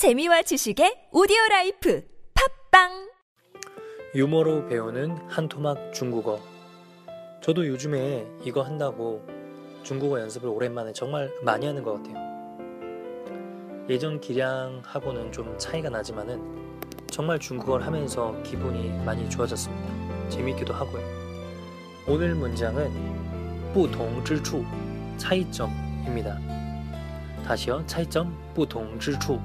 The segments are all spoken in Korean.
재미와 지식의 오디오 라이프 팝빵 유머로 배우는 한토막 중국어. 저도 요즘에 이거 한다고 중국어 연습을 오랜만에 정말 많이 하는 것 같아요. 예전 기량하고는 좀 차이가 나지만은 정말 중국어를 하면서 기분이 많이 좋아졌습니다. 재밌기도 하고요. 오늘 문장은 不同之处 차이점입니다. 다시요. 차이점 不同之处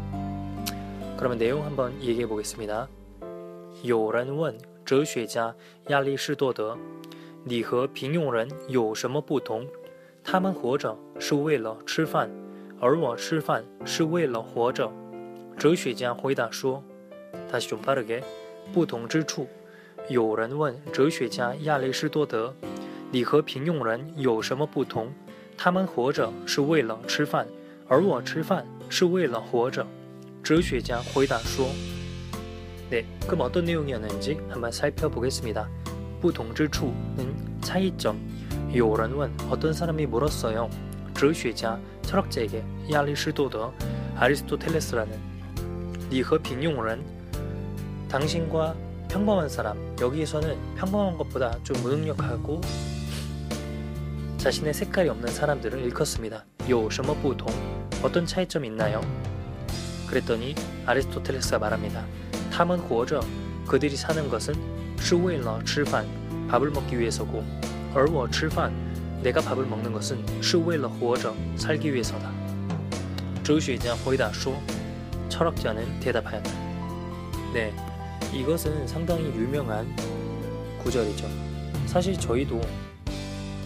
그러면 내용 한번 얘기해 보겠습니다. 有人问哲学家亚里士多德：“你和平庸人有什么不同？”他们活着是为了吃饭，而我吃饭是为了活着。哲学家回答说：“다시좀빠르게不同之处。”有人问哲学家亚里士多德：“你和平庸人有什么不同？”他们活着是为了吃饭，而我吃饭是为了活着。 哲学家 回答说 네, 그럼 어떤 내용이었는지 한번 살펴보겠습니다. 不同之处는 차이점. 有人问 어떤 사람이 물었어요. 哲学家 철학자에게 야리스도더 아리스토텔레스라는 你和平庸人 당신과 평범한 사람 여기에서는 평범한 것보다 좀 무능력하고 자신의 색깔이 없는 사람들을 일컫습니다. 有什么不同 어떤 차이점이 있나요? 그랬더니 아리스토텔레스가 말합니다. 탐은 活着 그들이 사는 것은 是为了吃饭 밥을 먹기 위해서고 而我吃饭 내가 밥을 먹는 것은 是为了活着 살기 위해서다. 哲学家回答说 철학자는 대답하였다. 네, 이것은 상당히 유명한 구절이죠. 사실 저희도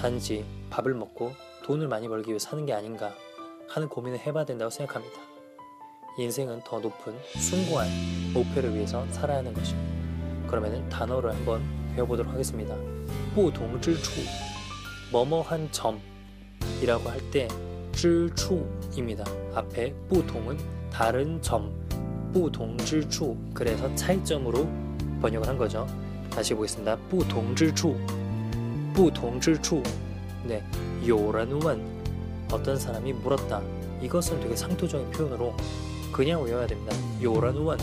단지 밥을 먹고 돈을 많이 벌기 위해 사는 게 아닌가 하는 고민을 해봐야 된다고 생각합니다. 인생은 더 높은 숭고한 목표를 위해서 살아야 하는 것입니다. 그러면 단어를 한번 배워보도록 하겠습니다. 부동질추 뭐뭐한 점이라고 할 때 질추입니다. 앞에 부동은 다른 점, 부동질추 그래서 차이점으로 번역을 한 거죠. 다시 보겠습니다. 부동질추 부동질추 네, 요란원 어떤 사람이 물었다. 이것은 되게 상투적인 표현으로 그냥 외워야 됩니다. 有人问,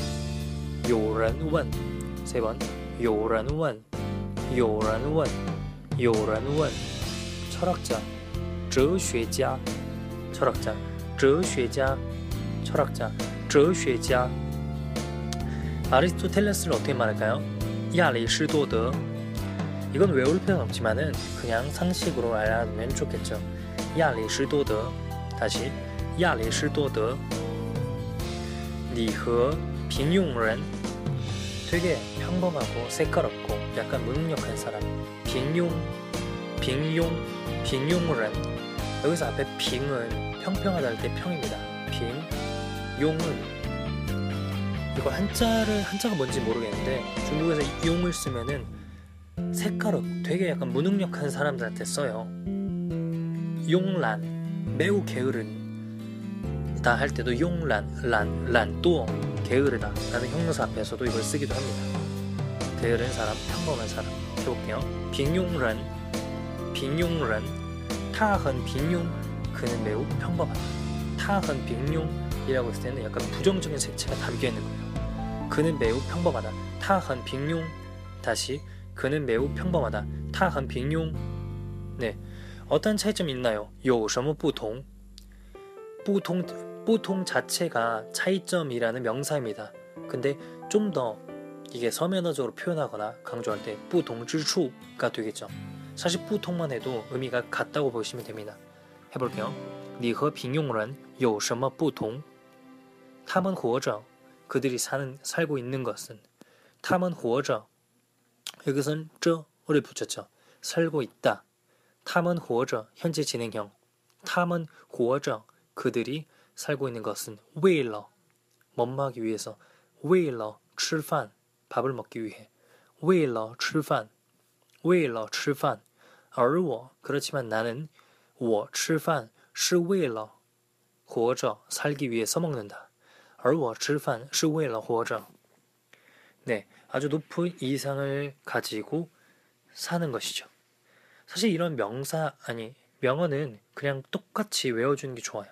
有人问,세 번, 有人问,有人问,有人问, 철학자, 哲学家, 철학자, 哲学家, 철학자, 哲学家. 아리스토텔레스를 어떻게 말할까요? 야리스도더. 이건 외울 필요는 없지만은 그냥 상식으로 알아두면 좋겠죠. 야리스도더. 다시, 야리스도더. 니허 빈용런 되게 평범하고 새까럽고 약간 무능력한 사람. 빈용 빈용 빈용런 여기서 앞에 빙은 평평하다는 게 평입니다. 빈 용은. 이거 한자를 한자가 뭔지 모르겠는데 중국에서 용을 쓰면은 색깔은 되게 약간 무능력한 사람들한테 써요. 용란 매우 게으른. 다할 때도 용란, 란, 란또 게으르다 라는 형용사 앞에서도 이걸 쓰기도 합니다. 게으른 사람, 평범한 사람 해볼게요. 빙용란, 빙용란, 타한 빙용 그는 매우 평범하다. 타한 빙용이라고 했을 때는 약간 부정적인 색채가 담겨 있는 거예요. 그는 매우 평범하다. 타한 빙용 다시 그는 매우 평범하다. 타한 빙용 네 어떤 차이점이 있나요? 有什么不同?不同 不통 자체가 차이점이라는 명사입니다. 근데 좀 더 이게 서면어적으로 표현하거나 강조할 때不同之处가 되겠죠. 사실 不통만 해도 의미가 같다고 보시면 됩니다. 해볼게요. 你和平庸人有什么不同?他们活着 그들이 사는 살고 있는 것은 他们活着 여기서는 这를 붙였죠. 살고 있다. 他们活着 현재 진행형 他们活着 그들이 살고 있는 것은 为了 뭐하기 위해서 为了吃饭 밥을 먹기 위해 为了吃饭为了吃饭而我 그렇지만 나는 我吃饭是为了活着 살기 위해서 먹는다. 而我吃饭是为了活着 네, 아주 높은 이상을 가지고 사는 것이죠. 사실 이런 명사 아니 명언은 그냥 똑같이 외워주는 게 좋아요.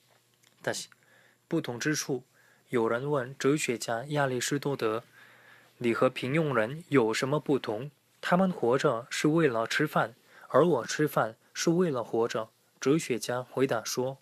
但是不同之处有人问哲学家亚里士多德你和平庸人有什么不同？他们活着是为了吃饭而我吃饭是为了活着。哲学家回答说